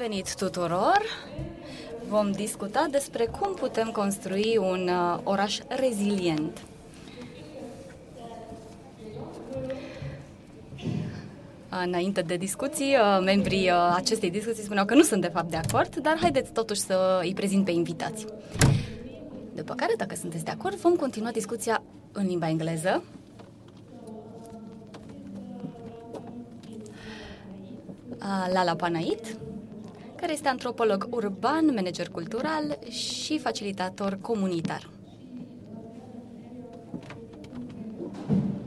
venit tuturor! Vom discuta despre cum putem construi un uh, oraș rezilient. Înainte de discuții, uh, membrii uh, acestei discuții spuneau că nu sunt de fapt de acord, dar haideți totuși să îi prezint pe invitați. După care, dacă sunteți de acord, vom continua discuția în limba engleză. Lala Panait, care este antropolog urban, manager cultural și facilitator comunitar.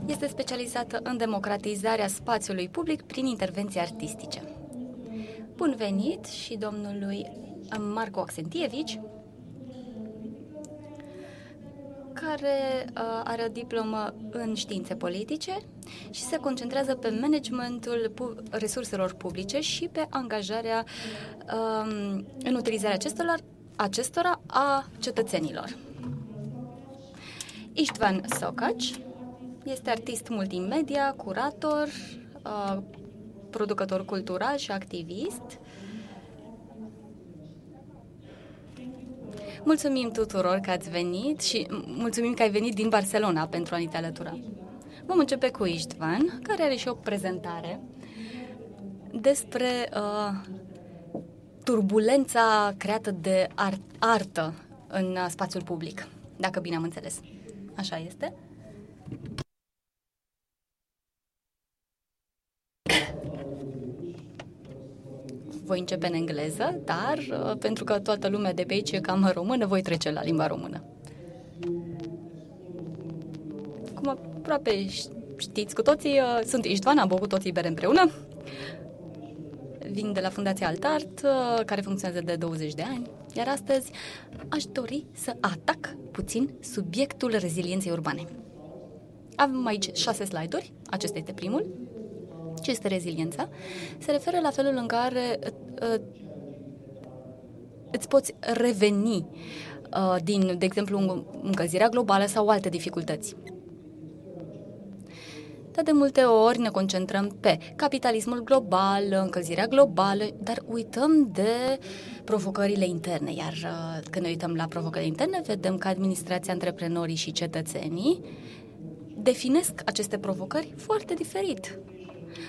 Este specializată în democratizarea spațiului public prin intervenții artistice. Bun venit și domnului Marco Axentievici, care uh, are o diplomă în științe politice și se concentrează pe managementul pu- resurselor publice și pe angajarea um, în utilizarea acestora, acestora a cetățenilor. Istvan Sokaci este artist multimedia, curator, uh, producător cultural și activist Mulțumim tuturor că ați venit și mulțumim că ai venit din Barcelona pentru a ni te alătura. Vom începe cu Istvan, care are și o prezentare despre uh, turbulența creată de art- artă în uh, spațiul public, dacă bine am înțeles. Așa este? Voi începe în engleză, dar uh, pentru că toată lumea de pe aici e cam română, voi trece la limba română. Cum aproape știți cu toții, uh, sunt Iștvan, am băut toții bere împreună. Vin de la Fundația Altart, uh, care funcționează de 20 de ani, iar astăzi aș dori să atac puțin subiectul rezilienței urbane. Avem aici șase slide-uri, acesta este primul, ce este reziliența? Se referă la felul în care uh, îți poți reveni uh, din, de exemplu, încălzirea globală sau alte dificultăți. Dar de multe ori ne concentrăm pe capitalismul global, încălzirea globală, dar uităm de provocările interne. Iar uh, când ne uităm la provocările interne, vedem că administrația, antreprenorii și cetățenii definesc aceste provocări foarte diferit.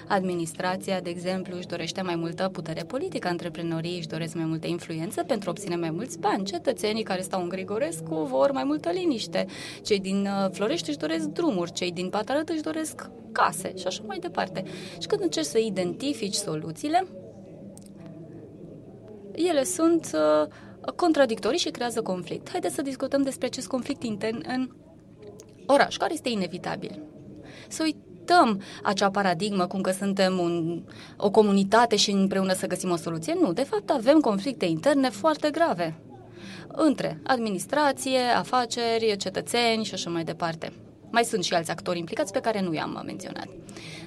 Administrația, de exemplu, își dorește mai multă putere politică, antreprenorii își doresc mai multă influență pentru a obține mai mulți bani, cetățenii care stau în Grigorescu vor mai multă liniște, cei din uh, Florești își doresc drumuri, cei din Patarăt își doresc case și așa mai departe. Și când încerci să identifici soluțiile, ele sunt uh, contradictorii și creează conflict. Haideți să discutăm despre acest conflict intern în oraș, care este inevitabil. Să uit- acceptăm acea paradigmă cum că suntem un, o comunitate și împreună să găsim o soluție. Nu, de fapt avem conflicte interne foarte grave între administrație, afaceri, cetățeni și așa mai departe. Mai sunt și alți actori implicați pe care nu i-am menționat.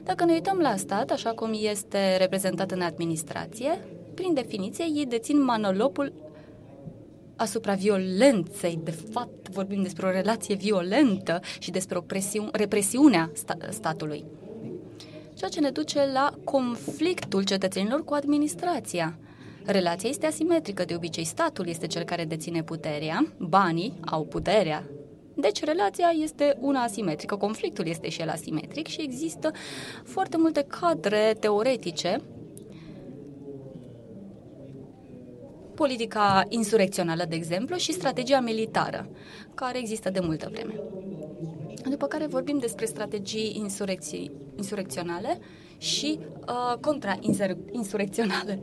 Dacă ne uităm la stat, așa cum este reprezentat în administrație, prin definiție, ei dețin monolopul asupra violenței. De fapt, vorbim despre o relație violentă și despre o presiu- represiunea sta- statului. Ceea ce ne duce la conflictul cetățenilor cu administrația. Relația este asimetrică, de obicei statul este cel care deține puterea, banii au puterea. Deci relația este una asimetrică, conflictul este și el asimetric și există foarte multe cadre teoretice politica insurecțională, de exemplu, și strategia militară, care există de multă vreme. După care vorbim despre strategii insurecții, insurecționale și uh, contra-insurecționale.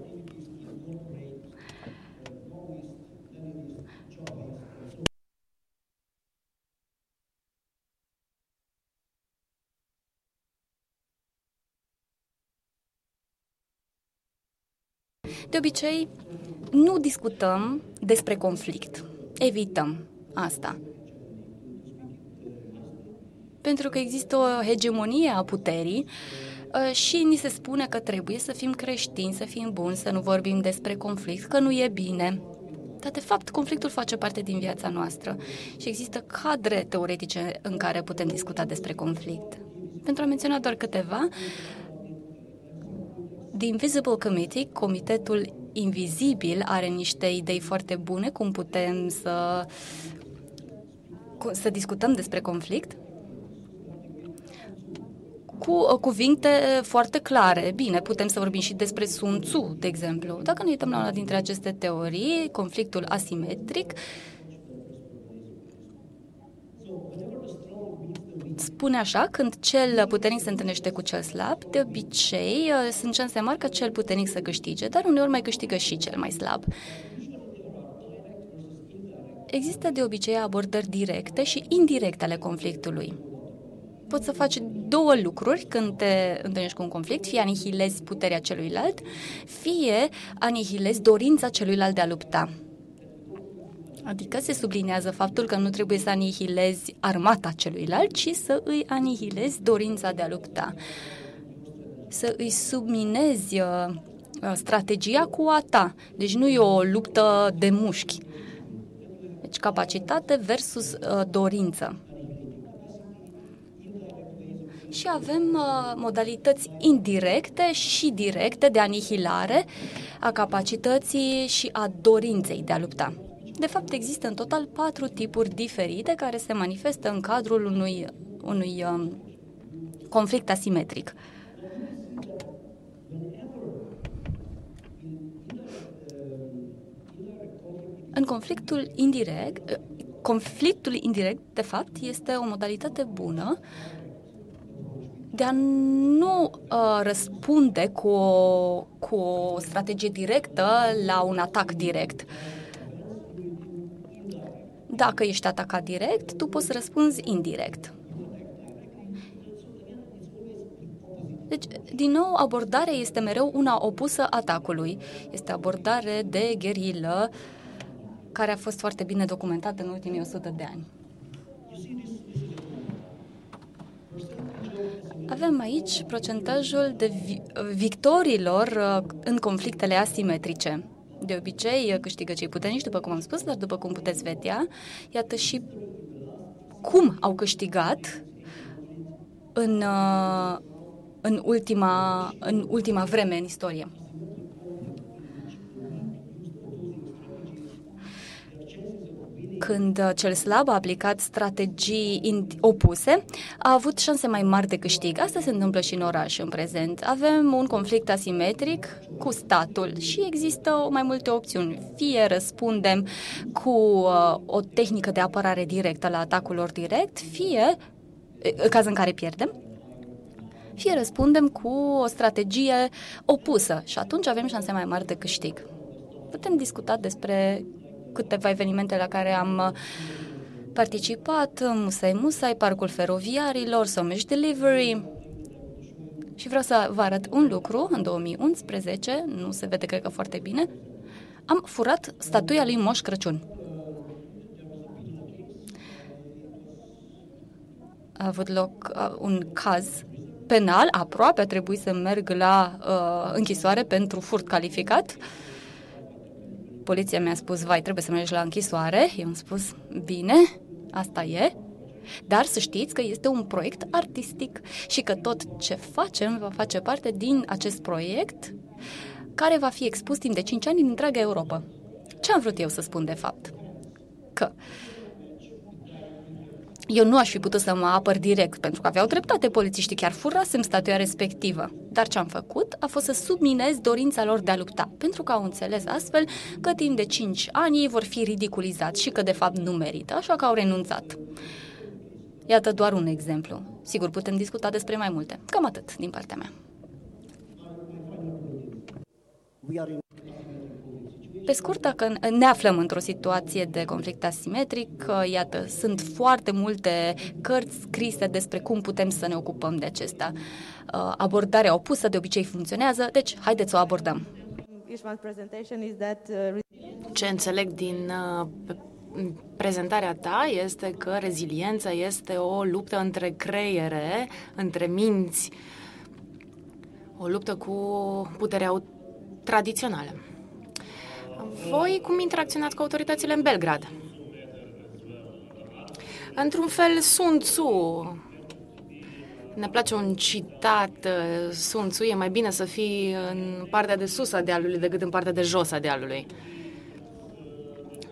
De obicei, nu discutăm despre conflict. Evităm asta. Pentru că există o hegemonie a puterii uh, și ni se spune că trebuie să fim creștini, să fim buni, să nu vorbim despre conflict, că nu e bine. Dar, de fapt, conflictul face parte din viața noastră și există cadre teoretice în care putem discuta despre conflict. Pentru a menționa doar câteva, The Invisible Committee, Comitetul invizibil are niște idei foarte bune cum putem să, să discutăm despre conflict cu uh, cuvinte foarte clare. Bine, putem să vorbim și despre Sun Tzu, de exemplu. Dacă ne uităm la una dintre aceste teorii, conflictul asimetric, spune așa, când cel puternic se întâlnește cu cel slab, de obicei uh, sunt șanse mari ca cel puternic să câștige, dar uneori mai câștigă și cel mai slab. Există de obicei abordări directe și indirecte ale conflictului. Poți să faci două lucruri când te întâlnești cu un conflict, fie anihilezi puterea celuilalt, fie anihilezi dorința celuilalt de a lupta. Adică se sublinează faptul că nu trebuie să anihilezi armata celuilalt, ci să îi anihilezi dorința de a lupta. Să îi subminezi uh, strategia cu a ta. Deci nu e o luptă de mușchi. Deci capacitate versus uh, dorință. Și avem uh, modalități indirecte și directe de anihilare a capacității și a dorinței de a lupta. De fapt, există în total patru tipuri diferite care se manifestă în cadrul unui, unui um, conflict asimetric. În conflictul indirect, conflictul indirect, de fapt, este o modalitate bună de a nu uh, răspunde cu o, cu o strategie directă la un atac direct. Uh, dacă ești atacat direct, tu poți să răspunzi indirect. Deci, din nou, abordarea este mereu una opusă atacului. Este abordare de gherilă care a fost foarte bine documentată în ultimii 100 de ani. Avem aici procentajul de vi- victorilor uh, în conflictele asimetrice. De obicei câștigă cei puternici, după cum am spus, dar după cum puteți vedea, iată și cum au câștigat în, uh, în, ultima, în ultima vreme în istorie. Când uh, cel slab a aplicat strategii opuse, a avut șanse mai mari de câștig. Asta se întâmplă și în oraș în prezent. Avem un conflict asimetric cu statul și există mai multe opțiuni. Fie răspundem cu uh, o tehnică de apărare directă la atacul lor direct, fie, în caz în care pierdem, fie răspundem cu o strategie opusă și atunci avem șanse mai mari de câștig. Putem discuta despre câteva evenimente la care am uh, participat, Musai Musai, Parcul Feroviarilor, Someș Delivery. Și vreau să vă arăt un lucru, în 2011, nu se vede cred că foarte bine, am furat statuia lui Moș Crăciun. A avut loc uh, un caz penal, aproape a trebuit să merg la uh, închisoare pentru furt calificat. Uh, Poliția mi-a spus, vai, trebuie să mergi la închisoare. Eu am spus, bine, asta e, dar să știți că este un proiect artistic și că tot ce facem va face parte din acest proiect care va fi expus timp de 5 ani în întreaga Europa. Ce am vrut eu să spun de fapt? Că eu nu aș fi putut să mă apăr direct, pentru că aveau dreptate polițiștii, chiar furasem statuia respectivă. Dar ce am făcut a fost să subminez dorința lor de a lupta, pentru că au înțeles astfel că timp de 5 ani ei vor fi ridiculizați și că de fapt nu merită, așa că au renunțat. Iată doar un exemplu. Sigur, putem discuta despre mai multe. Cam atât din partea mea. Pe scurt, dacă ne aflăm într-o situație de conflict asimetric, iată, sunt foarte multe cărți scrise despre cum putem să ne ocupăm de acesta. Uh, abordarea opusă de obicei funcționează, deci haideți să o abordăm. Ce înțeleg din uh, prezentarea ta este că reziliența este o luptă între creiere, între minți, o luptă cu puterea tradițională. Voi cum interacționați cu autoritățile în Belgrad? Într-un fel, Sun Tzu Ne place un citat, uh, Sun Tzu, e mai bine să fii în partea de sus a dealului decât în partea de jos a dealului.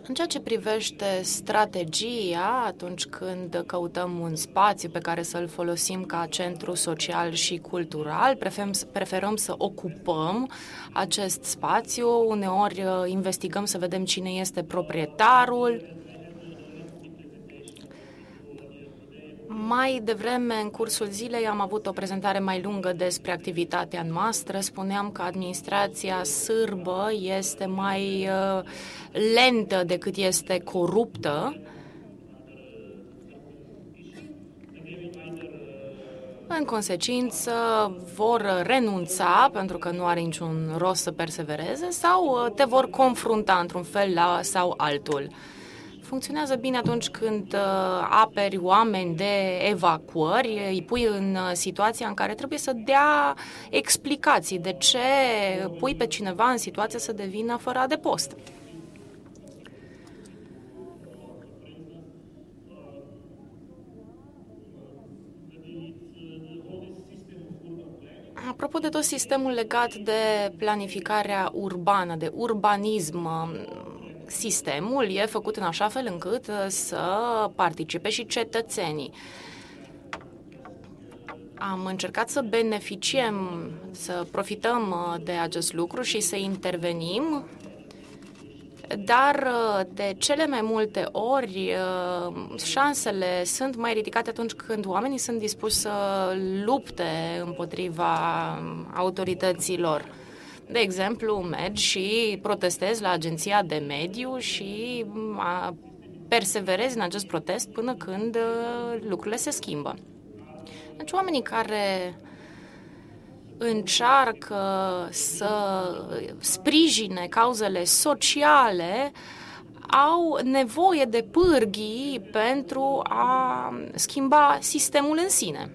În ceea ce privește strategia, atunci când căutăm un spațiu pe care să-l folosim ca centru social și cultural, preferăm, preferăm să ocupăm acest spațiu. Uneori uh, investigăm să vedem cine este proprietarul, Mai devreme, în cursul zilei, am avut o prezentare mai lungă despre activitatea noastră. Spuneam că administrația sârbă este mai uh, lentă decât este coruptă. În consecință, vor renunța pentru că nu are niciun rost să persevereze sau uh, te vor confrunta într-un fel la, sau altul funcționează bine atunci când uh, aperi oameni de evacuări, îi pui în uh, situația în care trebuie să dea explicații de ce pui pe cineva în situația să devină fără adăpost. Apropo de tot sistemul legat de planificarea urbană, de urbanism, sistemul e făcut în așa fel încât uh, să participe și cetățenii. Am încercat să beneficiem, să profităm uh, de acest lucru și să intervenim, dar uh, de cele mai multe ori șansele sunt mai ridicate atunci când oamenii sunt dispuși să lupte împotriva autorităților de exemplu, mergi și protestezi la agenția de mediu și perseverezi în acest protest până când uh, lucrurile se schimbă. Deci oamenii care încearcă să sprijine cauzele sociale au nevoie de pârghii pentru a schimba sistemul în sine.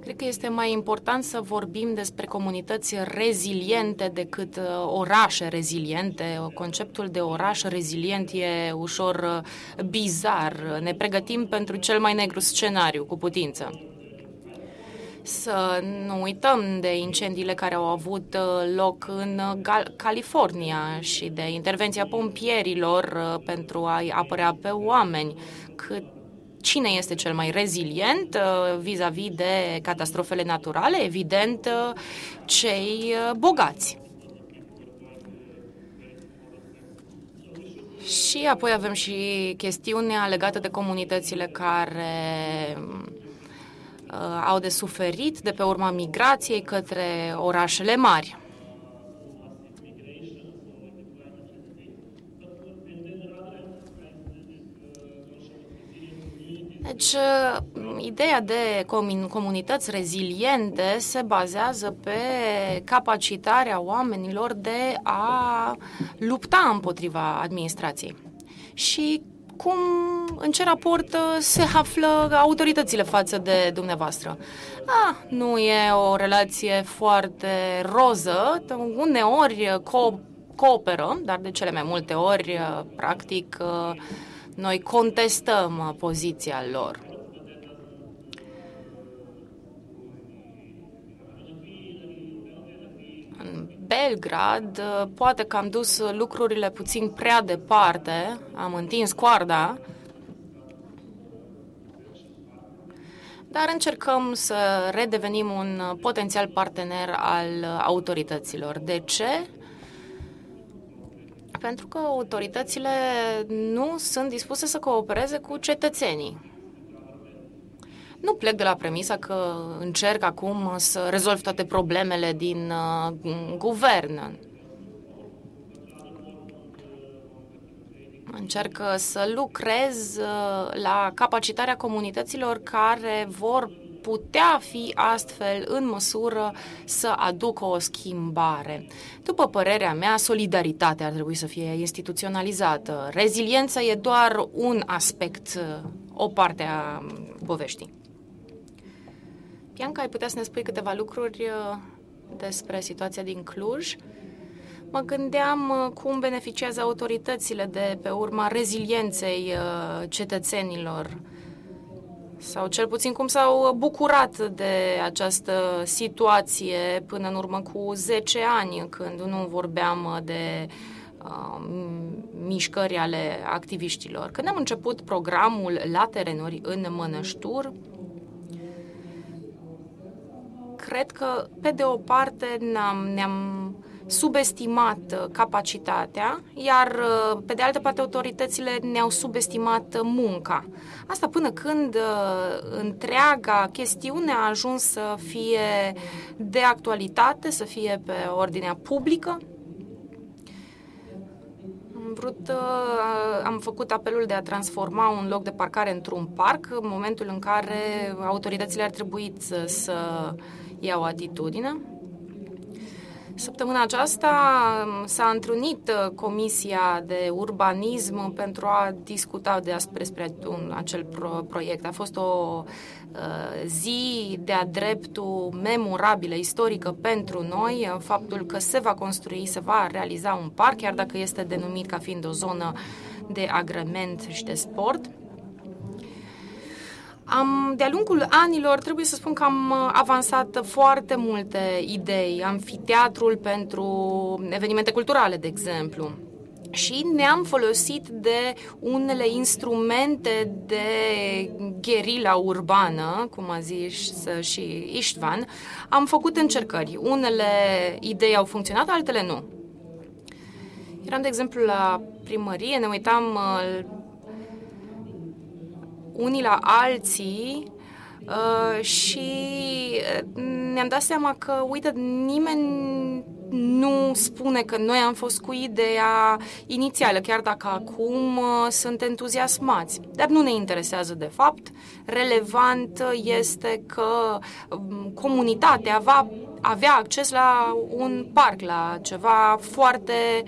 Cred că este mai important să vorbim despre comunități reziliente decât uh, orașe reziliente. Conceptul de oraș rezilient e ușor uh, bizar. Ne pregătim pentru cel mai negru scenariu, cu putință. Să nu uităm de incendiile care au avut uh, loc în California și de intervenția pompierilor pentru a-i apărea pe oameni. Cât cine este cel mai rezilient uh, vis-a-vis de catastrofele naturale? Evident, uh, cei uh, bogați. Și apoi avem și chestiunea legată de comunitățile care au de suferit de pe urma migrației către orașele mari. Deci, uh, ideea de comunități reziliente se bazează pe capacitarea oamenilor de a lupta împotriva administrației. Și cum, în ce raport uh, se află autoritățile față de dumneavoastră. Ah, nu e o relație foarte roză, uneori co- cooperăm, dar de cele mai multe ori, uh, practic, noi contestăm uh, poziția lor. În Belgrad, uh, poate că am dus lucrurile puțin prea departe, am întins coarda, dar încercăm să redevenim un potențial partener al autorităților. De ce? Pentru că autoritățile nu sunt dispuse să coopereze cu cetățenii. Nu plec de la premisa că încerc acum să rezolv toate problemele din uh, guvern. Încerc să lucrez uh, la capacitarea comunităților care vor putea fi astfel în măsură să aducă o schimbare. După părerea mea, solidaritatea ar trebui să fie instituționalizată. Reziliența e doar un aspect, o parte a poveștii. Bianca, ai putea să ne spui câteva lucruri uh, despre situația din Cluj? Mă gândeam uh, cum beneficiază autoritățile de pe urma rezilienței uh, cetățenilor sau cel puțin cum s-au bucurat de această situație până în urmă cu 10 ani, când nu vorbeam de uh, mișcări ale activiștilor. Când am început programul la terenuri în Mănăștur, cred că, pe de o parte, ne-am, ne-am subestimat uh, capacitatea, iar uh, pe de altă parte autoritățile ne-au subestimat munca. Asta până când uh, întreaga chestiune a ajuns să fie de actualitate, să fie pe ordinea publică. Am vrut, am făcut apelul de a transforma un loc de parcare într-un parc, în momentul în care autoritățile ar trebui să, să iau atitudine. Săptămâna aceasta um, s-a întrunit uh, Comisia de Urbanism pentru a discuta despre un, acel pro- proiect. A fost o uh, zi de-a dreptul memorabilă, istorică pentru noi, uh, faptul că se va construi, se va realiza un parc, chiar dacă este denumit ca fiind o zonă de agrement și de sport. Am, de-a lungul anilor, trebuie să spun că am uh, avansat foarte multe idei. Amfiteatrul pentru evenimente culturale, de exemplu. Și ne-am folosit de unele instrumente de gherila urbană, cum a zis și Istvan. Am făcut încercări. Unele idei au funcționat, altele nu. Eram, de exemplu, la primărie, ne uitam uh, unii la alții uh, și uh, ne-am dat seama că, uite, nimeni nu spune că noi am fost cu ideea inițială, chiar dacă acum uh, sunt entuziasmați. Dar nu ne interesează de fapt. Relevant este că um, comunitatea va avea acces la un parc, la ceva foarte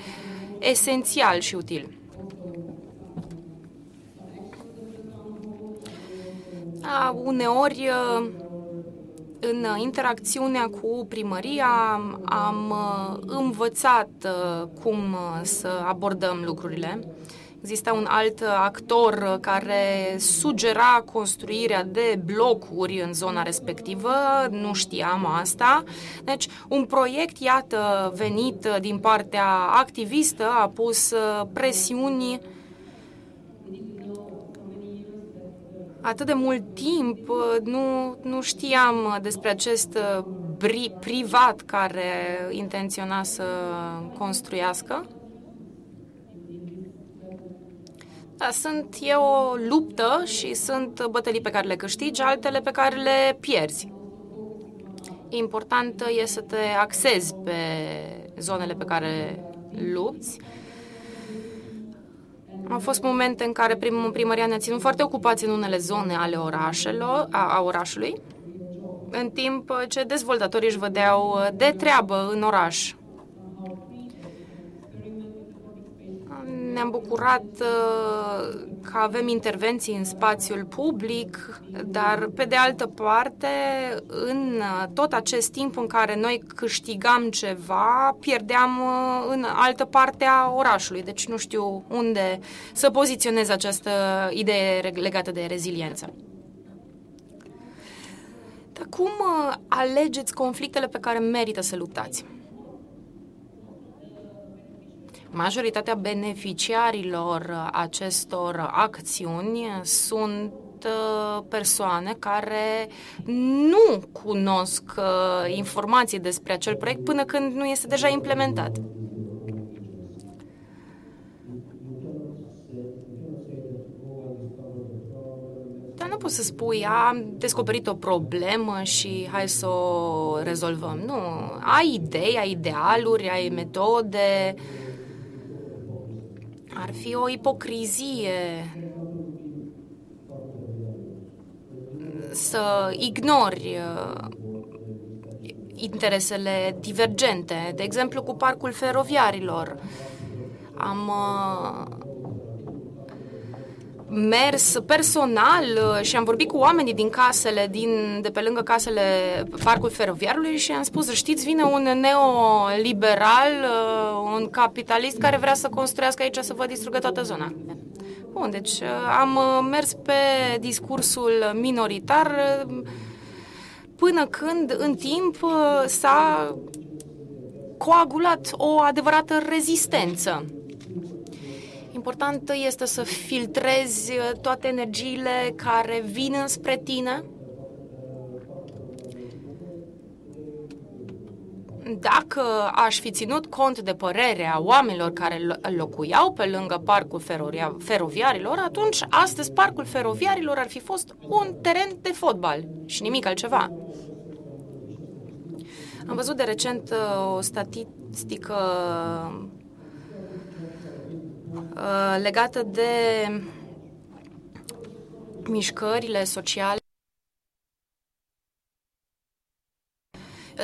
esențial și util. Da, uneori, uh, în interacțiunea cu primăria, am uh, învățat uh, cum să abordăm lucrurile. Exista un alt actor care sugera construirea de blocuri în zona respectivă, nu știam asta. Deci, un proiect, iată, venit din partea activistă, a pus presiuni atât de mult timp uh, nu, nu știam uh, despre acest uh, bri, privat care intenționa să construiască. Da, sunt, e o luptă și sunt bătălii pe care le câștigi, altele pe care le pierzi. Important e să te axezi pe zonele pe care lupți au fost momente în care prim, primăria ne-a ținut foarte ocupați în unele zone ale orașelor, a, a orașului, în timp ce dezvoltatorii își vedeau de treabă în oraș. Ne-am bucurat uh, că avem intervenții în spațiul public, dar pe de altă parte, în uh, tot acest timp în care noi câștigam ceva, pierdeam uh, în altă parte a orașului. Deci nu știu unde să poziționez această idee legată de reziliență. Dar cum alegeți conflictele pe care merită să luptați? Majoritatea beneficiarilor acestor acțiuni sunt uh, persoane care nu cunosc uh, informații despre acel proiect până când nu este deja implementat. Dar nu poți să spui, am descoperit o problemă și hai să o rezolvăm. Nu, ai idei, ai idealuri, ai metode, uh, ar fi o ipocrizie să ignori uh, interesele divergente. De exemplu, cu parcul feroviarilor. Am uh, mers personal uh, și am vorbit cu oamenii din casele, din, de pe lângă casele Parcul Feroviarului și am spus, știți, vine un neoliberal, uh, un capitalist care vrea să construiască aici să vă distrugă toată zona. Bun, deci uh, am uh, mers pe discursul minoritar uh, până când, în timp, s-a coagulat o adevărată rezistență. Important este să filtrezi toate energiile care vin spre tine, dacă aș fi ținut cont de părerea oamenilor care locuiau pe lângă parcul feroviarilor, atunci astăzi parcul feroviarilor ar fi fost un teren de fotbal și nimic altceva. Am văzut de recent uh, o statistică uh, legată de mișcările sociale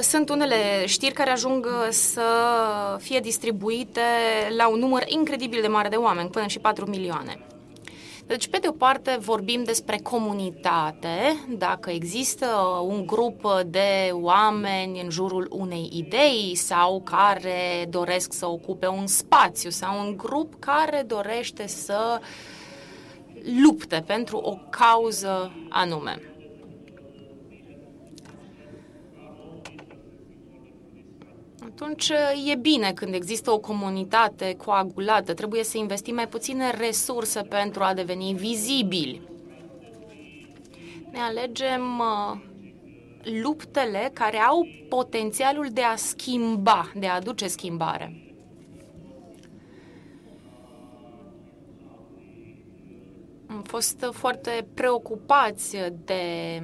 Sunt unele știri care ajung să fie distribuite la un număr incredibil de mare de oameni, până și 4 milioane. Deci, pe de o parte, vorbim despre comunitate, dacă există un grup de oameni în jurul unei idei sau care doresc să ocupe un spațiu sau un grup care dorește să lupte pentru o cauză anume. Atunci e bine când există o comunitate coagulată. Trebuie să investim mai puține resurse pentru a deveni vizibili. Ne alegem uh, luptele care au potențialul de a schimba, de a aduce schimbare. Am fost foarte preocupați de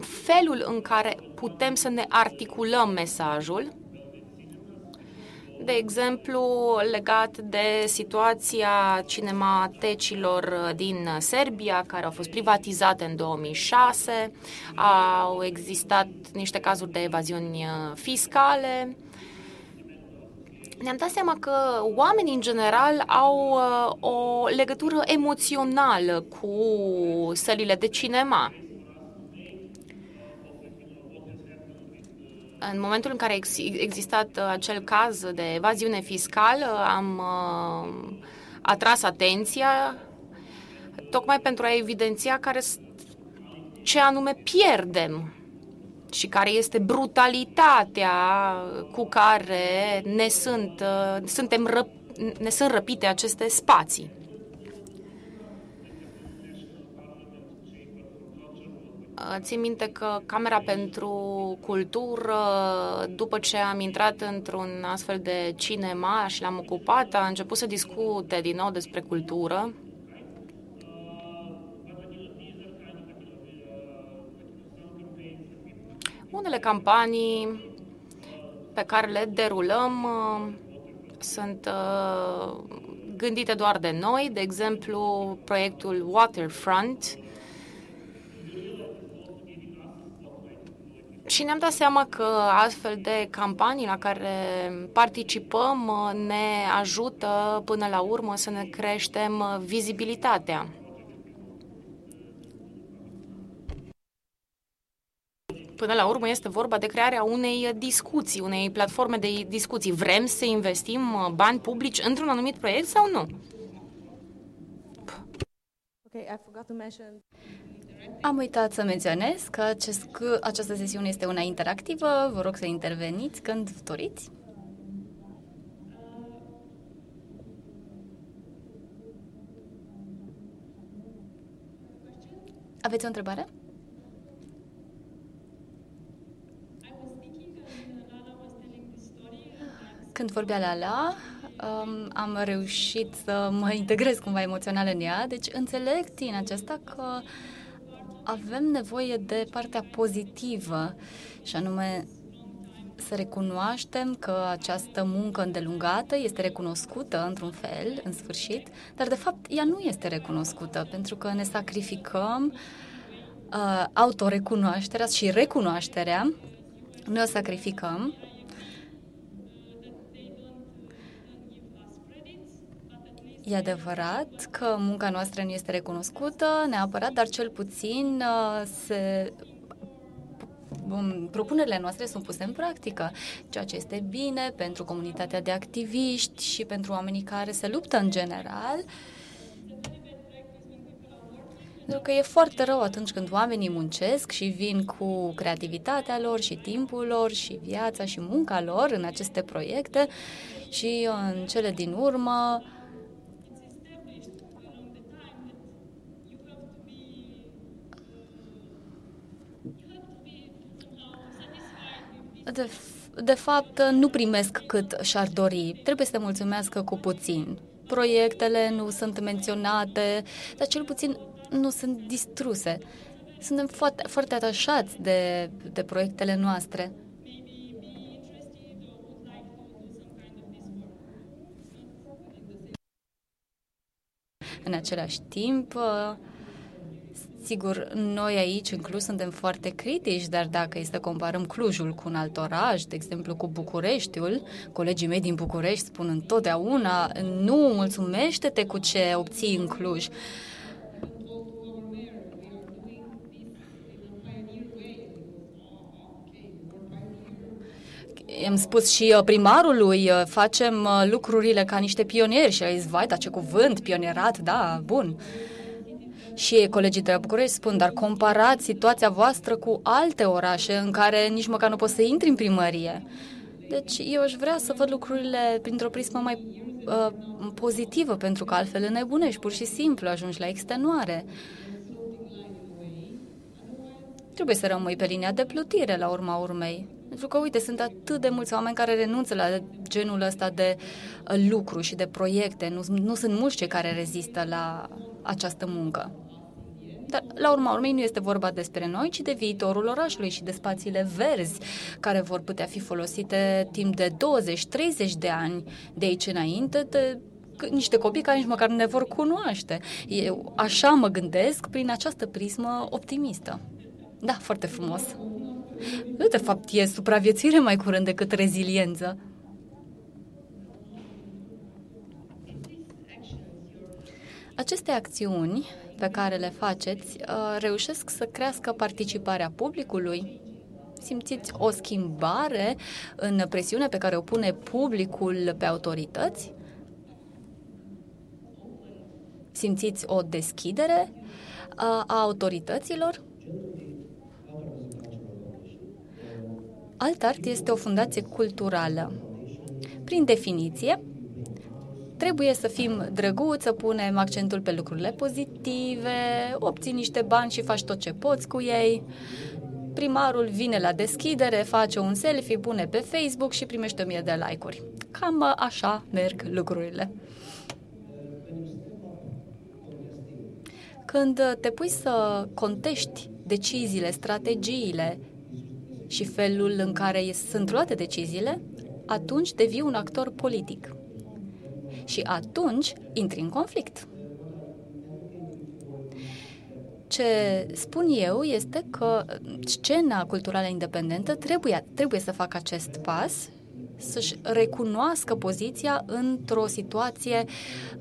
felul în care putem să ne articulăm mesajul, de exemplu, legat de situația cinematecilor din Serbia, care au fost privatizate în 2006, au existat niște cazuri de evaziuni fiscale. Ne-am dat seama că oamenii, în general, au uh, o legătură emoțională cu sălile de cinema În momentul în care a existat uh, acel caz de evaziune fiscală, am uh, atras atenția tocmai pentru a evidenția care, ce anume pierdem și care este brutalitatea cu care ne sunt, uh, suntem răp, ne sunt răpite aceste spații. Țin minte că Camera pentru Cultură, după ce am intrat într-un astfel de cinema și l-am ocupat, a început să discute din nou despre cultură. Unele campanii pe care le derulăm uh, sunt uh, gândite doar de noi, de exemplu proiectul Waterfront, Și ne-am dat seama că astfel de campanii la care participăm ne ajută până la urmă să ne creștem vizibilitatea. Până la urmă este vorba de crearea unei discuții, unei platforme de discuții. Vrem să investim bani publici într-un anumit proiect sau nu? Okay, I forgot to mention... Am uitat să menționez că, acest, că această sesiune este una interactivă. Vă rog să interveniți când doriți. Aveți o întrebare? Când vorbea Lala, um, am reușit să mă integrez cumva emoțional în ea, deci înțeleg din acesta că avem nevoie de partea pozitivă și anume să recunoaștem că această muncă îndelungată este recunoscută într-un fel, în sfârșit, dar de fapt ea nu este recunoscută pentru că ne sacrificăm uh, autorecunoașterea și recunoașterea, noi o sacrificăm E adevărat că munca noastră nu este recunoscută neapărat, dar cel puțin uh, se propunerile noastre sunt puse în practică, ceea ce este bine pentru comunitatea de activiști și pentru oamenii care se luptă în general. Pentru că e foarte rău atunci când oamenii muncesc și vin cu creativitatea lor și timpul lor și viața și munca lor în aceste proiecte și în cele din urmă de, de fapt nu primesc cât și-ar dori. Trebuie să te mulțumească cu puțin. Proiectele nu sunt menționate, dar cel puțin nu sunt distruse. Suntem foarte, foarte atașați de, de proiectele noastre. În același timp, Sigur, noi aici în Cluj suntem foarte critici, dar dacă este să comparăm Clujul cu un alt oraș, de exemplu cu Bucureștiul, colegii mei din București spun întotdeauna nu mulțumește-te cu ce obții în Cluj. am spus și uh, primarului, uh, facem uh, lucrurile ca niște pionieri și a zis, vai, dar ce cuvânt, pionierat, da, bun. Și colegii de la București spun, dar comparați situația voastră cu alte orașe în care nici măcar nu poți să intri în primărie. Deci eu aș vrea să văd lucrurile printr-o prismă mai uh, pozitivă, pentru că altfel nebunești, pur și simplu ajungi la extenuare. Trebuie să rămâi pe linia de plutire la urma urmei. Pentru că, uite, sunt atât de mulți oameni care renunță la genul ăsta de uh, lucru și de proiecte. Nu, nu sunt mulți cei care rezistă la această muncă. Dar, la urma urmei, nu este vorba despre noi, ci de viitorul orașului și de spațiile verzi care vor putea fi folosite timp de 20-30 de ani de aici înainte de niște copii care nici măcar nu ne vor cunoaște. Eu așa mă gândesc prin această prismă optimistă. Da, foarte frumos. De fapt, e supraviețuire mai curând decât reziliență. Aceste acțiuni pe care le faceți uh, reușesc să crească participarea publicului? Simțiți o schimbare în presiune pe care o pune publicul pe autorități? Simțiți o deschidere a autorităților? Altart este o fundație culturală. Prin definiție, trebuie să fim drăguți, să punem accentul pe lucrurile pozitive, obții niște bani și faci tot ce poți cu ei. Primarul vine la deschidere, face un selfie, pune pe Facebook și primește 1000 de like-uri. Cam așa merg lucrurile. Când te pui să contești deciziile, strategiile și felul în care sunt luate deciziile, atunci devii un actor politic. Și atunci intri în conflict. Ce spun eu este că scena culturală independentă trebuie, trebuie să facă acest pas să-și recunoască poziția într-o situație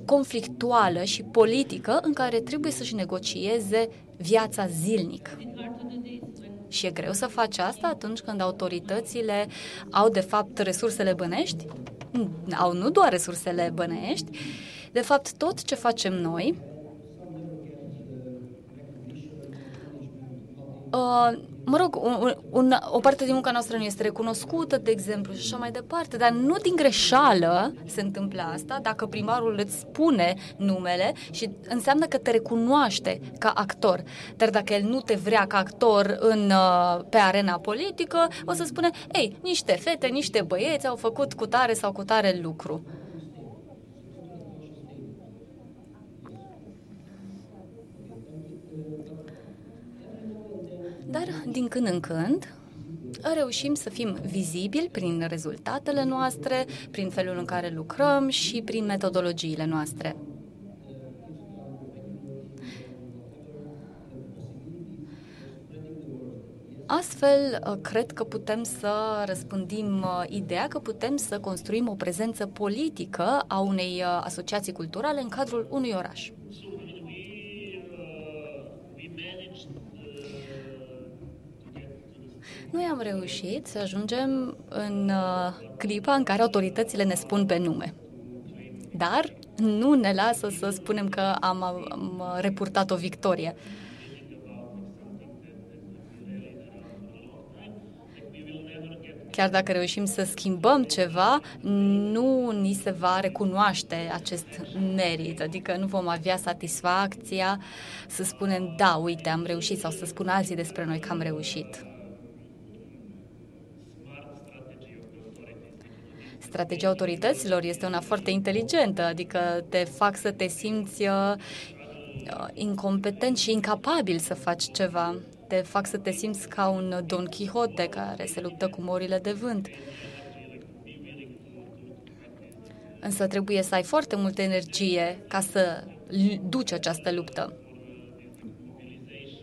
conflictuală și politică în care trebuie să-și negocieze viața zilnic. Și e greu să faci asta atunci când autoritățile au, de fapt, resursele bănești? Au nu doar resursele bănești. De fapt, tot ce facem noi uh, mă rog, un, un, o parte din munca noastră nu este recunoscută, de exemplu, și așa mai departe, dar nu din greșeală se întâmplă asta, dacă primarul îți spune numele și înseamnă că te recunoaște ca actor. Dar dacă el nu te vrea ca actor în, uh, pe arena politică, o să spune, ei, niște fete, niște băieți au făcut cu tare sau cu tare lucru. Dar, din când în când, reușim să fim vizibili prin rezultatele noastre, prin felul în care lucrăm și prin metodologiile noastre. Astfel, cred că putem să răspândim uh, ideea că putem să construim o prezență politică a unei uh, asociații culturale în cadrul unui oraș. Noi am reușit să ajungem în uh, clipa în care autoritățile ne spun pe nume. Dar nu ne lasă să spunem că am, am repurtat o victorie. chiar dacă reușim să schimbăm ceva, nu ni se va recunoaște acest merit, adică nu vom avea satisfacția să spunem, da, uite, am reușit, sau să spună alții despre noi că am reușit. Strategia autorităților este una foarte inteligentă, adică te fac să te simți uh, uh incompetent și incapabil să faci ceva te fac să te simți ca un Don Quixote care se luptă cu morile de vânt. Însă trebuie să ai foarte multă energie ca să duci această luptă.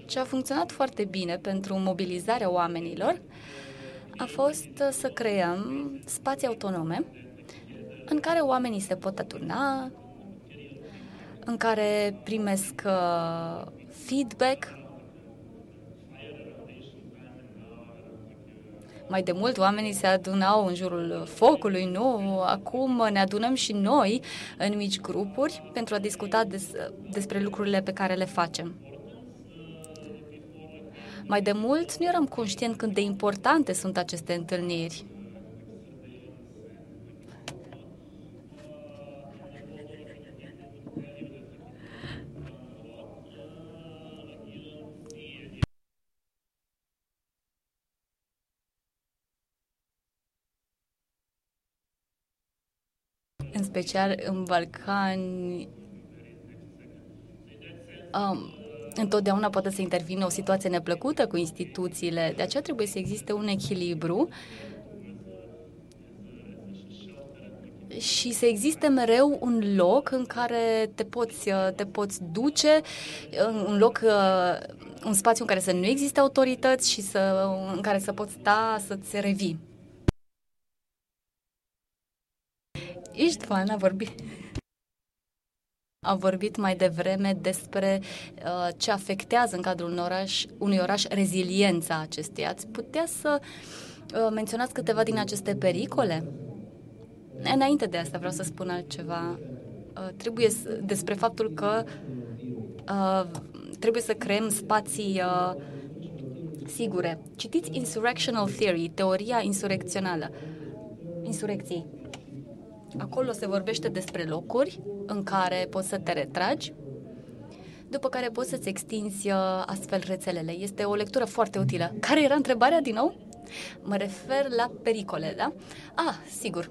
Ce a funcționat foarte bine pentru mobilizarea oamenilor a fost să creăm spații autonome în care oamenii se pot aturna, în care primesc uh, feedback Mai de mult oamenii se adunau în jurul focului, nu? Acum ne adunăm și noi în mici grupuri pentru a discuta des, despre lucrurile pe care le facem. Mai de mult nu eram conștient cât de importante sunt aceste întâlniri. în special în Balcani, um, întotdeauna poate să intervină o situație neplăcută cu instituțiile, de aceea trebuie să existe un echilibru și să existe mereu un loc în care te poți, te poți duce, un loc, un spațiu în care să nu existe autorități și să, în care să poți sta, să-ți revii. Istvan a vorbit a vorbit mai devreme despre uh, ce afectează în cadrul unui oraș, unui oraș reziliența acesteia. Ați putea să uh, menționați câteva din aceste pericole? Înainte de asta vreau să spun altceva. Uh, trebuie să, despre faptul că uh, trebuie să creăm spații uh, sigure. Citiți Insurrectional Theory, teoria insurecțională. Insurecției Acolo se vorbește despre locuri în care poți să te retragi, după care poți să-ți extinzi uh, astfel rețelele. Este o lectură foarte utilă. Care era întrebarea din nou? Mă refer la pericole, da? Ah, sigur.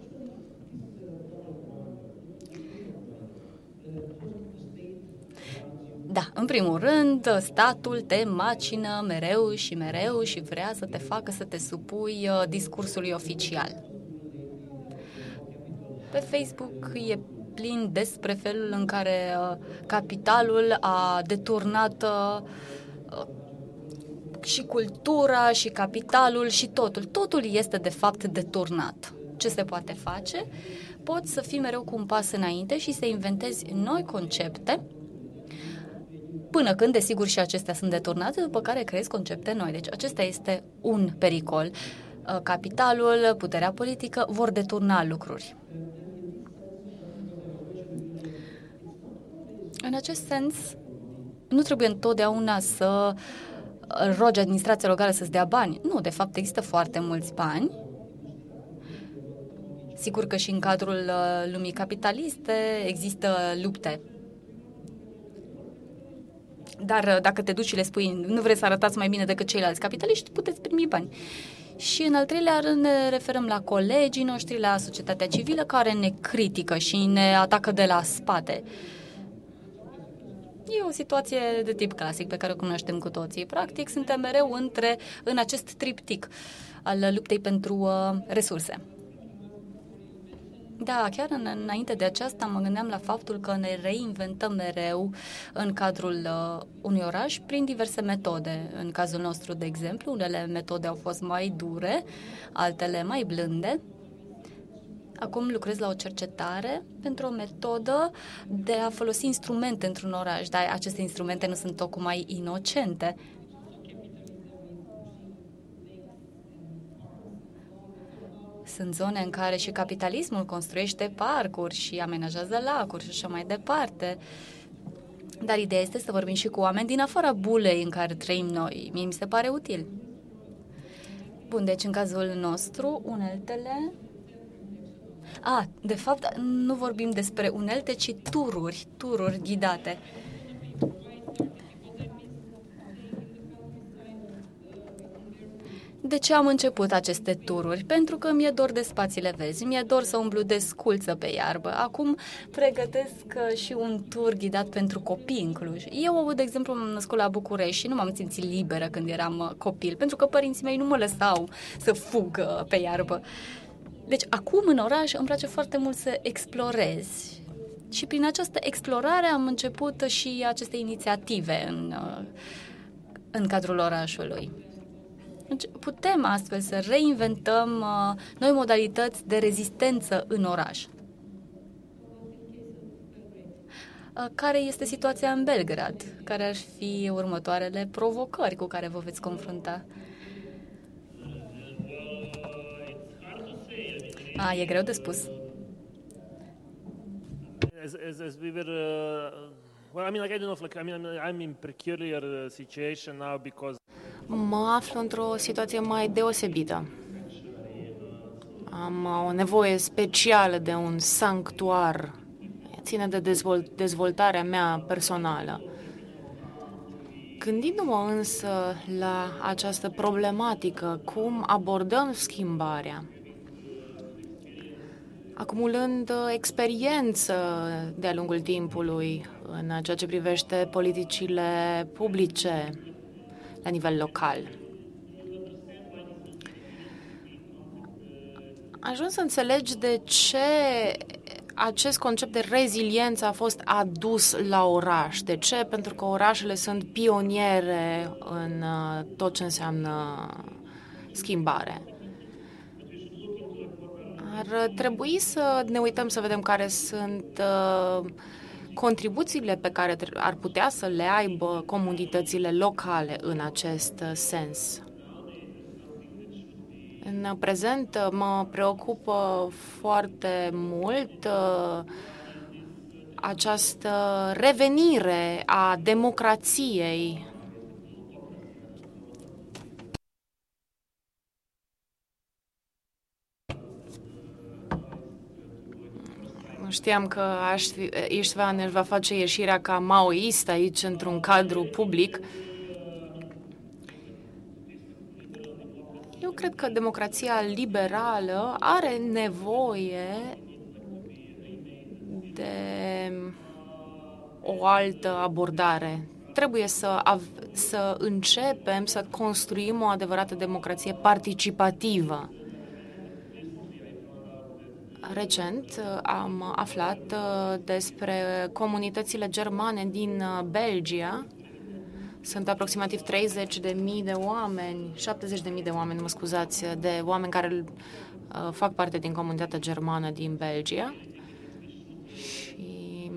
Da, în primul rând, statul te macină mereu și mereu și vrea să te facă să te supui uh, discursului oficial. Pe Facebook e plin despre felul în care uh, capitalul a deturnat uh, uh, și cultura și capitalul și totul. Totul este de fapt deturnat. Ce se poate face? Poți să fii mereu cu un pas înainte și să inventezi noi concepte până când, desigur, și acestea sunt deturnate, după care creezi concepte noi. Deci acesta este un pericol. Capitalul, puterea politică vor deturna lucruri. În acest sens, nu trebuie întotdeauna să rogi administrația locală să-ți dea bani. Nu, de fapt există foarte mulți bani. Sigur că și în cadrul uh, lumii capitaliste există lupte. Dar uh, dacă te duci și le spui, nu vreți să arătați mai bine decât ceilalți capitaliști, puteți primi bani. Și în al treilea rând ne referăm la colegii noștri, la societatea civilă care ne critică și ne atacă de la spate. Uh, E o situație de tip clasic pe care o cunoaștem cu toții. Practic, suntem mereu între, în acest triptic al luptei pentru uh, resurse. Da, chiar în, înainte de aceasta mă gândeam la faptul că ne reinventăm mereu în cadrul uh, unui oraș prin diverse metode. În cazul nostru, de exemplu, unele metode au fost mai dure, altele mai blânde, Acum lucrez la o cercetare pentru o metodă de a folosi instrumente într-un oraș, dar aceste instrumente nu sunt tocmai inocente. Sunt zone în care și capitalismul construiește parcuri și amenajează lacuri și așa mai departe. Dar ideea este să vorbim și cu oameni din afara bulei în care trăim noi. Mie mi se pare util. Bun, deci în cazul nostru, uneltele... A, de fapt, nu vorbim despre unelte, ci tururi, tururi ghidate. De ce am început aceste tururi? Pentru că mi-e dor de spațiile vezi, mi-e dor să umblu de sculță pe iarbă. Acum pregătesc uh, și un tur ghidat pentru copii în Cluj. Eu, de exemplu, m-am născut la București și nu m-am simțit liberă când eram uh, copil, pentru că părinții mei nu mă lăsau să fug pe iarbă. Deci, acum în oraș îmi place foarte mult să explorez. Și prin această explorare am început și aceste inițiative în, uh, în cadrul orașului. Deci putem astfel să reinventăm uh, noi modalități de rezistență în oraș. Uh, care este situația în Belgrad? Care ar fi următoarele provocări cu care vă veți confrunta? A, e greu de spus. As, as, as we were, uh, well, I mean, like, I don't know if, like, I mean, I'm in peculiar uh, situation now because mă aflu într-o situație mai deosebită. Am o nevoie specială de un sanctuar, ține de dezvolt- dezvoltarea mea personală. Gândindu-mă însă la această problematică, cum abordăm schimbarea, acumulând experiență de-a lungul timpului în ceea ce privește politicile publice, la nivel local. Ajuns să înțelegi de ce acest concept de reziliență a fost adus la oraș. De ce? Pentru că orașele sunt pioniere în uh, tot ce înseamnă schimbare. Ar trebui să ne uităm să vedem care sunt uh, contribuțiile pe care ar putea să le aibă comunitățile locale în acest uh, sens. În prezent uh, mă preocupă foarte mult uh, această revenire a democrației Știam că Istvan își va face ieșirea ca maoist aici, într-un cadru public. Eu cred că democrația liberală are nevoie de o altă abordare. Trebuie să, să începem să construim o adevărată democrație participativă. Recent uh, am aflat uh, despre comunitățile germane din uh, Belgia. Sunt aproximativ 30 de mii de oameni, 70 de mii de oameni, mă scuzați, de oameni care fac parte din comunitatea germană din Belgia. Și,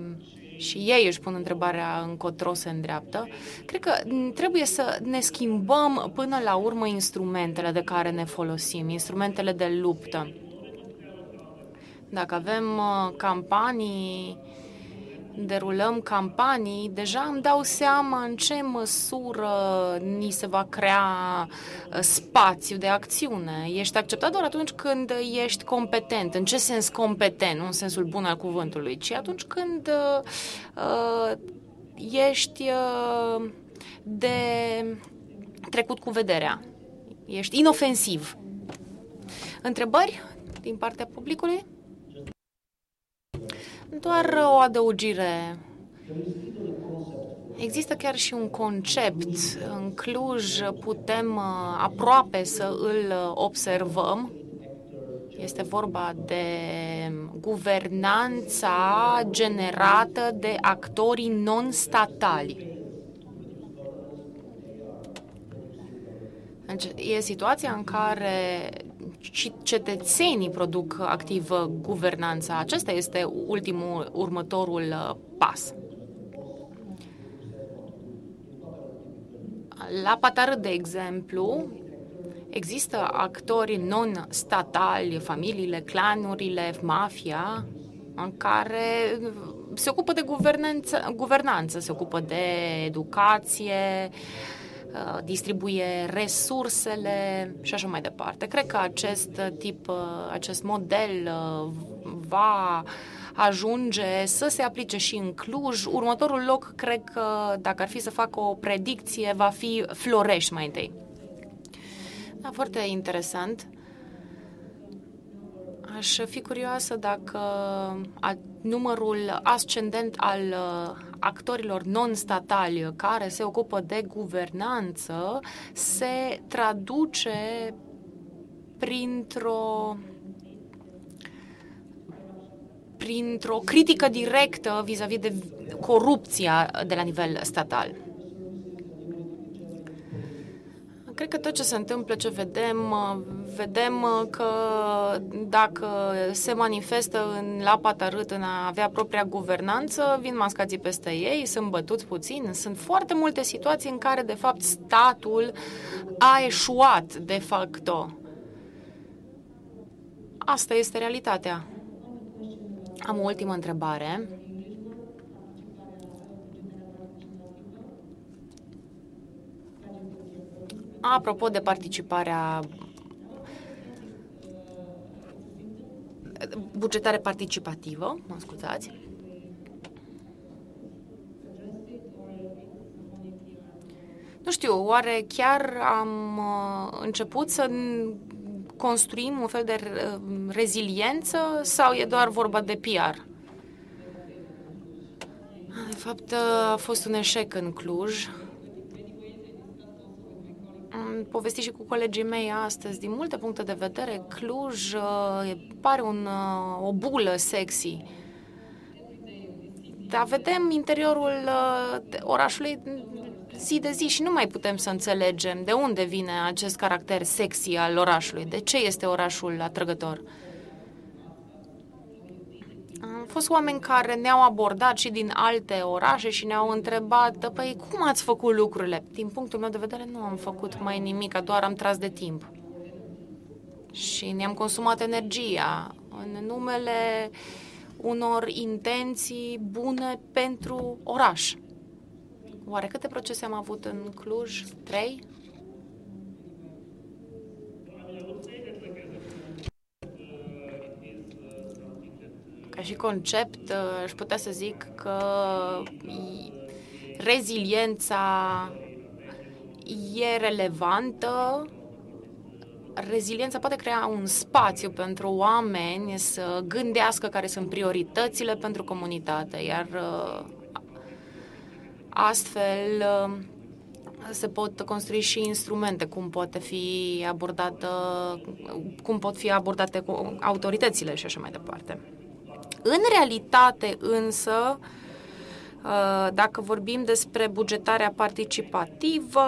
și ei își pun întrebarea încotro se îndreaptă. Cred că trebuie să ne schimbăm până la urmă instrumentele de care ne folosim, instrumentele de luptă dacă avem uh, campanii, derulăm campanii, deja îmi dau seama în ce măsură ni se va crea uh, spațiu de acțiune. Ești acceptat doar atunci când ești competent. În ce sens competent? Nu în sensul bun al cuvântului, ci atunci când uh, uh ești uh, de trecut cu vederea. Ești inofensiv. Întrebări din partea publicului? Doar o adăugire. Există chiar și un concept. În Cluj putem uh, aproape să îl observăm. Este vorba de guvernanța generată de actorii non-statali. Deci, e situația în care și cetățenii produc activ guvernanța. Acesta este ultimul, următorul uh, pas. La Patară, de exemplu, Există actori non-statali, familiile, clanurile, mafia, în care se ocupă de guvernanță, guvernanță, se ocupă de educație, uh, distribuie resursele și așa mai departe. Cred că acest tip, uh, acest model uh, va ajunge să se aplice și în Cluj. Următorul loc, cred că, dacă ar fi să fac o predicție, va fi Florești mai întâi. Da, foarte interesant. Aș fi curioasă dacă numărul ascendent al uh, actorilor non-statali care se ocupă de guvernanță se traduce printr-o printr-o critică directă vis-a-vis de corupția de la nivel statal. Cred că tot ce se întâmplă, ce vedem, vedem că dacă se manifestă în la patarât în a avea propria guvernanță, vin mascații peste ei, sunt bătuți puțin. Sunt foarte multe situații în care, de fapt, statul a eșuat de facto. Asta este realitatea. Am o ultimă întrebare. Apropo de participarea bugetare participativă, mă scuzați, Nu știu, oare chiar am uh, început să construim un fel de uh, reziliență sau e doar vorba de PR? De fapt, uh, a fost un eșec în Cluj. Am povestit și cu colegii mei astăzi. Din multe puncte de vedere, Cluj uh, pare un, o bulă sexy. Dar vedem interiorul orașului zi de zi și nu mai putem să înțelegem de unde vine acest caracter sexy al orașului, de ce este orașul atrăgător. Am fost oameni care ne-au abordat și din alte orașe și ne-au întrebat, păi cum ați făcut lucrurile? Din punctul meu de vedere nu am făcut mai nimic, doar am tras de timp. Și ne-am consumat energia în numele unor intenții bune pentru oraș. Oare câte procese am avut în Cluj? Trei? Ca și concept, aș putea să zic că reziliența e relevantă. Reziliența poate crea un spațiu pentru oameni să gândească care sunt prioritățile pentru comunitate, iar Astfel, um, se pot construi și instrumente, cum poate fi abordată, cum pot fi abordate cu autoritățile și așa mai departe. În realitate, însă, uh, dacă vorbim despre bugetarea participativă,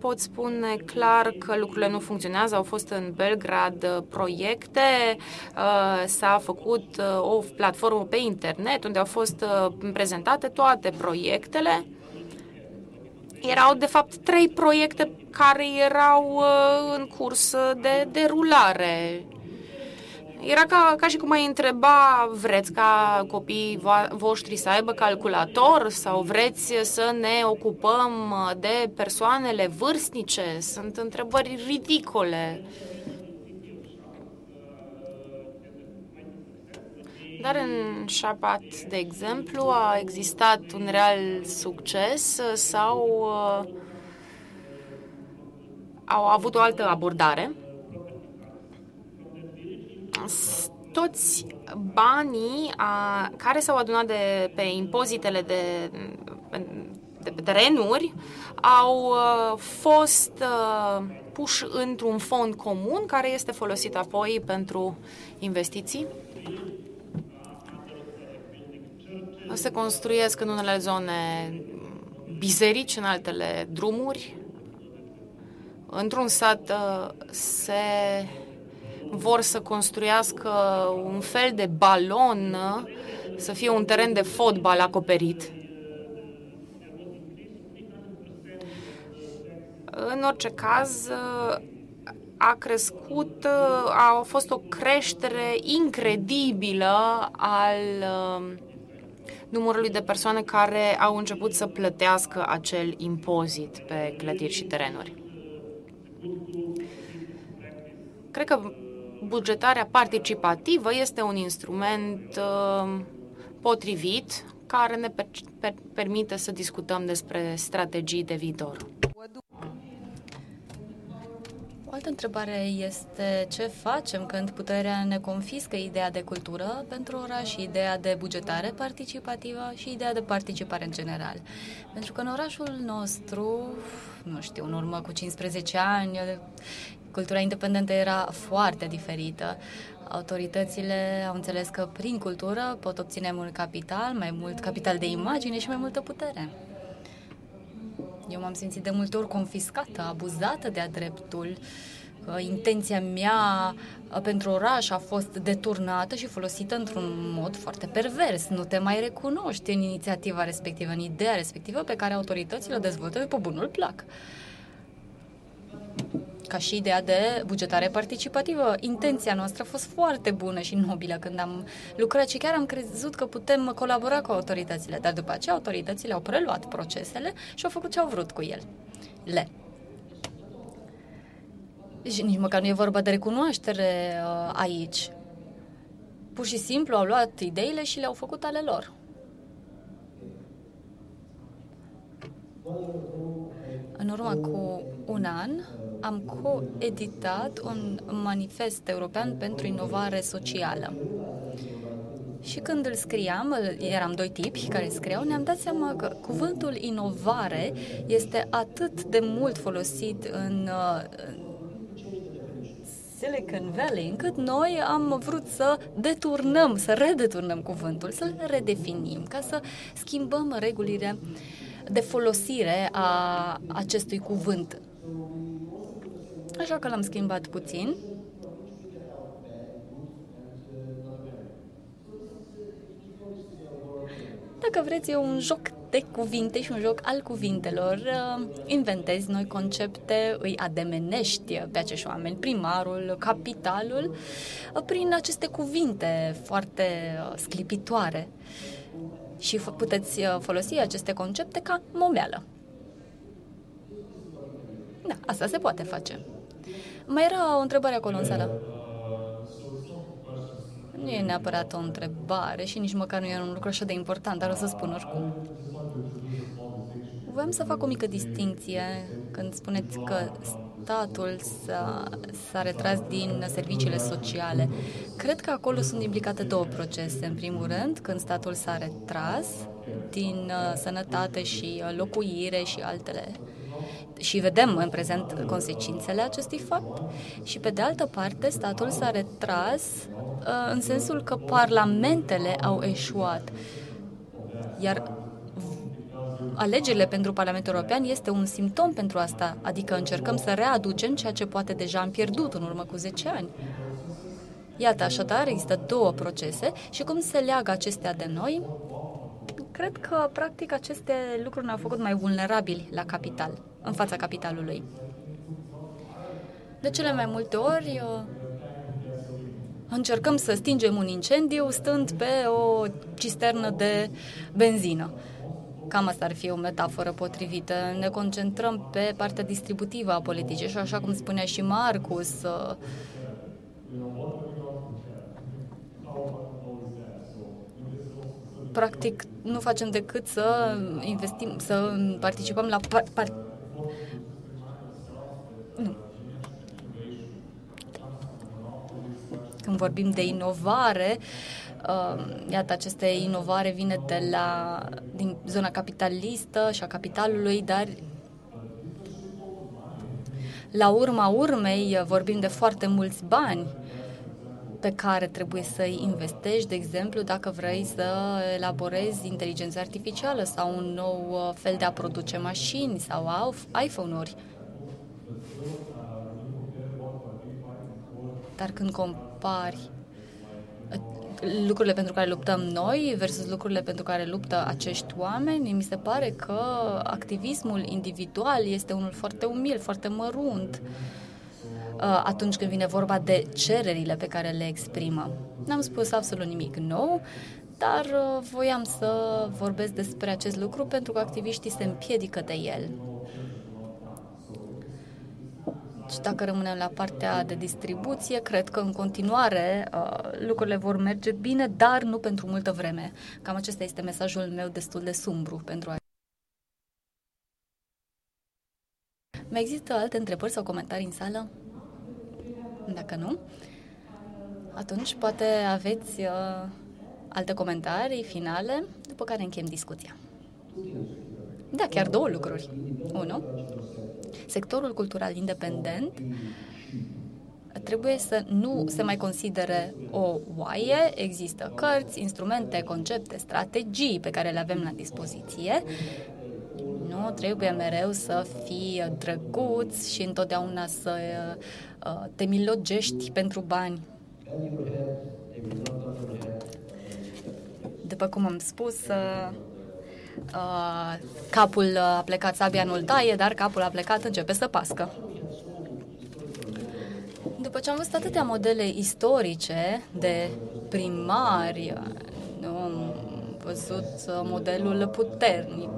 pot spune clar că lucrurile nu funcționează. Au fost în Belgrad proiecte, uh, s-a făcut uh, o platformă pe internet unde au fost prezentate toate proiectele erau, de fapt, trei proiecte care erau uh, în curs de derulare. Era ca, ca și cum ai întreba, vreți ca copiii voștri să aibă calculator sau vreți să ne ocupăm de persoanele vârstnice? Sunt întrebări ridicole. Dar în Shabbat, de exemplu, a existat un real succes sau uh, au avut o altă abordare. Toți banii a, care s-au adunat de, pe impozitele de, de pe terenuri au uh, fost uh, puși într-un fond comun care este folosit apoi pentru investiții se construiesc în unele zone biserici, în altele drumuri. Într-un sat uh, se vor să construiască un fel de balon, uh, să fie un teren de fotbal acoperit. În orice caz, uh, a crescut, a fost o creștere incredibilă al um, numărului de persoane care au început să plătească acel impozit pe clădiri și terenuri. Cred că bugetarea participativă este un instrument uh, potrivit care ne per- per- permite să discutăm despre strategii de viitor. O altă întrebare este ce facem când puterea ne confiscă ideea de cultură pentru oraș, ideea de bugetare participativă și ideea de participare în general. Pentru că în orașul nostru, nu știu, în urmă cu 15 ani, cultura independentă era foarte diferită. Autoritățile au înțeles că prin cultură pot obține mult capital, mai mult capital de imagine și mai multă putere. Eu m-am simțit de multe ori confiscată, abuzată de-a dreptul. Intenția mea pentru oraș a fost deturnată și folosită într-un mod foarte pervers. Nu te mai recunoști în inițiativa respectivă, în ideea respectivă pe care autoritățile o dezvoltă pe bunul plac ca și ideea de bugetare participativă. Intenția noastră a fost foarte bună și nobilă când am lucrat și chiar am crezut că putem colabora cu autoritățile, dar după aceea autoritățile au preluat procesele și au făcut ce au vrut cu el. Le. Și nici măcar nu e vorba de recunoaștere uh, aici. Pur și simplu au luat ideile și le-au făcut ale lor. În urmă cu un an am coeditat un manifest european pentru inovare socială. Și când îl scriam, eram doi tipi care scriau, ne-am dat seama că cuvântul inovare este atât de mult folosit în Silicon Valley, încât noi am vrut să deturnăm, să redeturnăm cuvântul, să-l redefinim, ca să schimbăm regulile de folosire a acestui cuvânt. Așa că l-am schimbat puțin. Dacă vreți, e un joc de cuvinte și un joc al cuvintelor. Inventezi noi concepte, îi ademenești pe acești oameni, primarul, capitalul, prin aceste cuvinte foarte sclipitoare și puteți uh, folosi aceste concepte ca momeală. Da, asta se poate face. Mai era o întrebare acolo în sală. Nu e neapărat o întrebare și nici măcar nu e un lucru așa de important, dar o să spun oricum. Voiam să fac o mică distinție când spuneți că statul s-a, s-a retras din serviciile sociale. Cred că acolo sunt implicate două procese. În primul rând, când statul s-a retras din uh, sănătate și uh, locuire și altele și vedem în prezent consecințele acestui fapt. Și pe de altă parte statul s-a retras uh, în sensul că parlamentele au eșuat. Iar alegerile pentru Parlamentul European este un simptom pentru asta, adică încercăm să readucem ceea ce poate deja am pierdut în urmă cu 10 ani. Iată, așadar, există două procese și cum se leagă acestea de noi, cred că, practic, aceste lucruri ne-au făcut mai vulnerabili la capital, în fața capitalului. De cele mai multe ori, încercăm să stingem un incendiu stând pe o cisternă de benzină. Cam asta ar fi o metaforă potrivită. Ne concentrăm pe partea distributivă a politicii și așa cum spunea și Marcus, uh, practic nu facem decât să investim, să participăm la par, par, nu. Când vorbim de inovare, uh, iată, aceste inovare vine de la, din zona capitalistă și a capitalului, dar la urma urmei vorbim de foarte mulți bani pe care trebuie să-i investești, de exemplu, dacă vrei să elaborezi inteligența artificială sau un nou uh, fel de a produce mașini sau iPhone-uri. Dar când compari uh, lucrurile pentru care luptăm noi versus lucrurile pentru care luptă acești oameni, mi se pare că activismul individual este unul foarte umil, foarte mărunt. atunci când vine vorba de cererile pe care le exprimă. N-am spus absolut nimic nou, dar uh, voiam să vorbesc despre acest lucru pentru că activiștii se împiedică de el. Și dacă rămânem la partea de distribuție, cred că în continuare uh, lucrurile vor merge bine, dar nu pentru multă vreme. Cam acesta este mesajul meu destul de sumbru pentru a. Mai există alte întrebări sau comentarii în sală? Dacă nu, atunci poate aveți uh, alte comentarii finale, după care încheiem discuția. Da, chiar două lucruri. Unu, sectorul cultural independent trebuie să nu se mai considere o oaie, există cărți, instrumente, concepte, strategii pe care le avem la dispoziție. Nu trebuie mereu să fii drăguț și întotdeauna să uh, te milogești pentru bani. După cum am spus, uh, uh, capul a plecat, sabia nu-l taie, dar capul a plecat, începe să pască. După ce am văzut atâtea modele istorice de primari, am văzut uh, modelul puternic,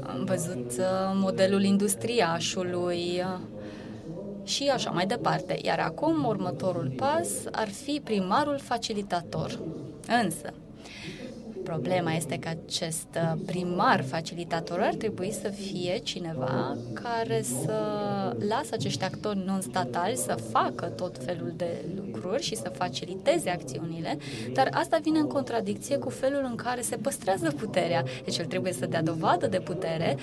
am văzut modelul industriașului, și așa mai departe. Iar acum, următorul pas ar fi primarul facilitator. Însă, Problema este că acest primar facilitator ar trebui să fie cineva care să lasă acești actori non-statali să facă tot felul de lucruri și să faciliteze acțiunile, dar asta vine în contradicție cu felul în care se păstrează puterea. Deci el trebuie să dea dovadă de putere,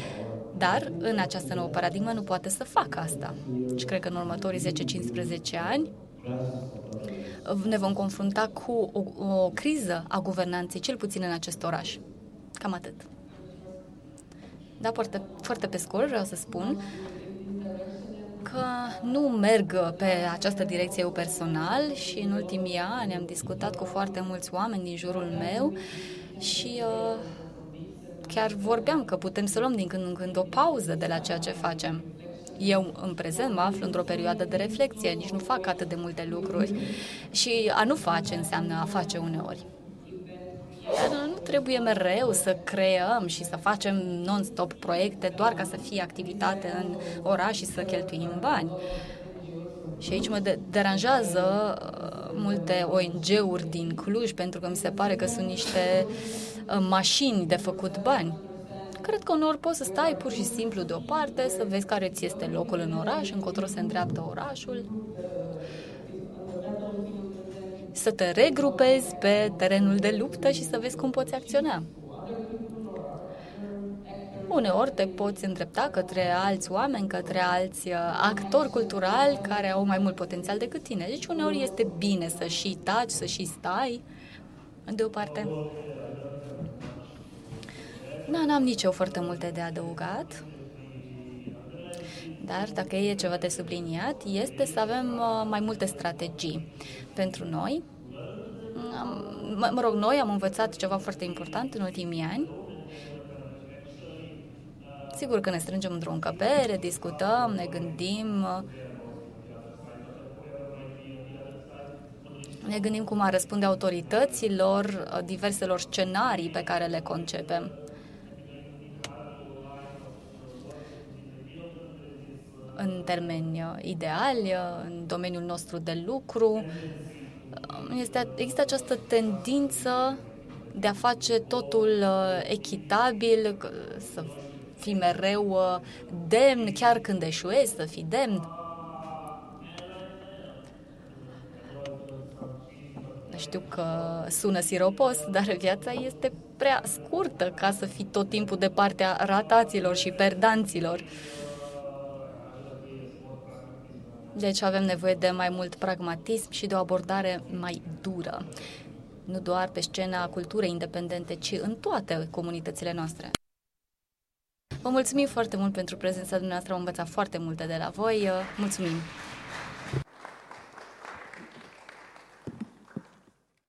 dar în această nouă paradigmă nu poate să facă asta. Și cred că în următorii 10-15 ani ne vom confrunta cu o, o criză a guvernanței, cel puțin în acest oraș. Cam atât. Da, foarte, foarte pe scurt vreau să spun că nu merg pe această direcție eu personal și în ultimii ani am discutat cu foarte mulți oameni din jurul meu și uh, chiar vorbeam că putem să luăm din când în când o pauză de la ceea ce facem. Eu, în prezent, mă aflu într-o perioadă de reflexie, nici nu fac atât de multe lucruri și a nu face înseamnă a face uneori. Dar nu trebuie mereu să creăm și să facem non-stop proiecte doar ca să fie activitate în oraș și să cheltuim bani. Și aici mă de- deranjează uh, multe ONG-uri din Cluj pentru că mi se pare că sunt niște uh, mașini de făcut bani. Cred că uneori poți să stai pur și simplu deoparte, să vezi care ți este locul în oraș, încotro se îndreaptă orașul, să te regrupezi pe terenul de luptă și să vezi cum poți acționa. Uneori te poți îndrepta către alți oameni, către alți uh, actori culturali care au mai mult potențial decât tine. Deci uneori este bine să și taci, să și stai deoparte. Da, n-am nici eu foarte multe de adăugat. Dar dacă e ceva de subliniat, este să avem uh, mai multe strategii pentru noi. Mă, mă rog, noi am învățat ceva foarte important în ultimii ani. Sigur că ne strângem într-o încăpere, discutăm, ne gândim, ne gândim cum ar răspunde autorităților uh, diverselor scenarii pe care le concepem. În termeni uh, ideali, uh, în domeniul nostru de lucru. Uh, este, există această tendință de a face totul echitabil, să fii mereu demn, chiar când eșuezi, să fii demn. Știu că sună siropos, dar viața este prea scurtă ca să fii tot timpul de partea rataților și perdanților. Uh, deci avem nevoie de mai mult pragmatism și de o abordare mai dură, nu doar pe scena culturii independente, ci în toate comunitățile noastre. Vă mulțumim foarte mult pentru prezența dumneavoastră, am învățat foarte multe de la voi. Mulțumim!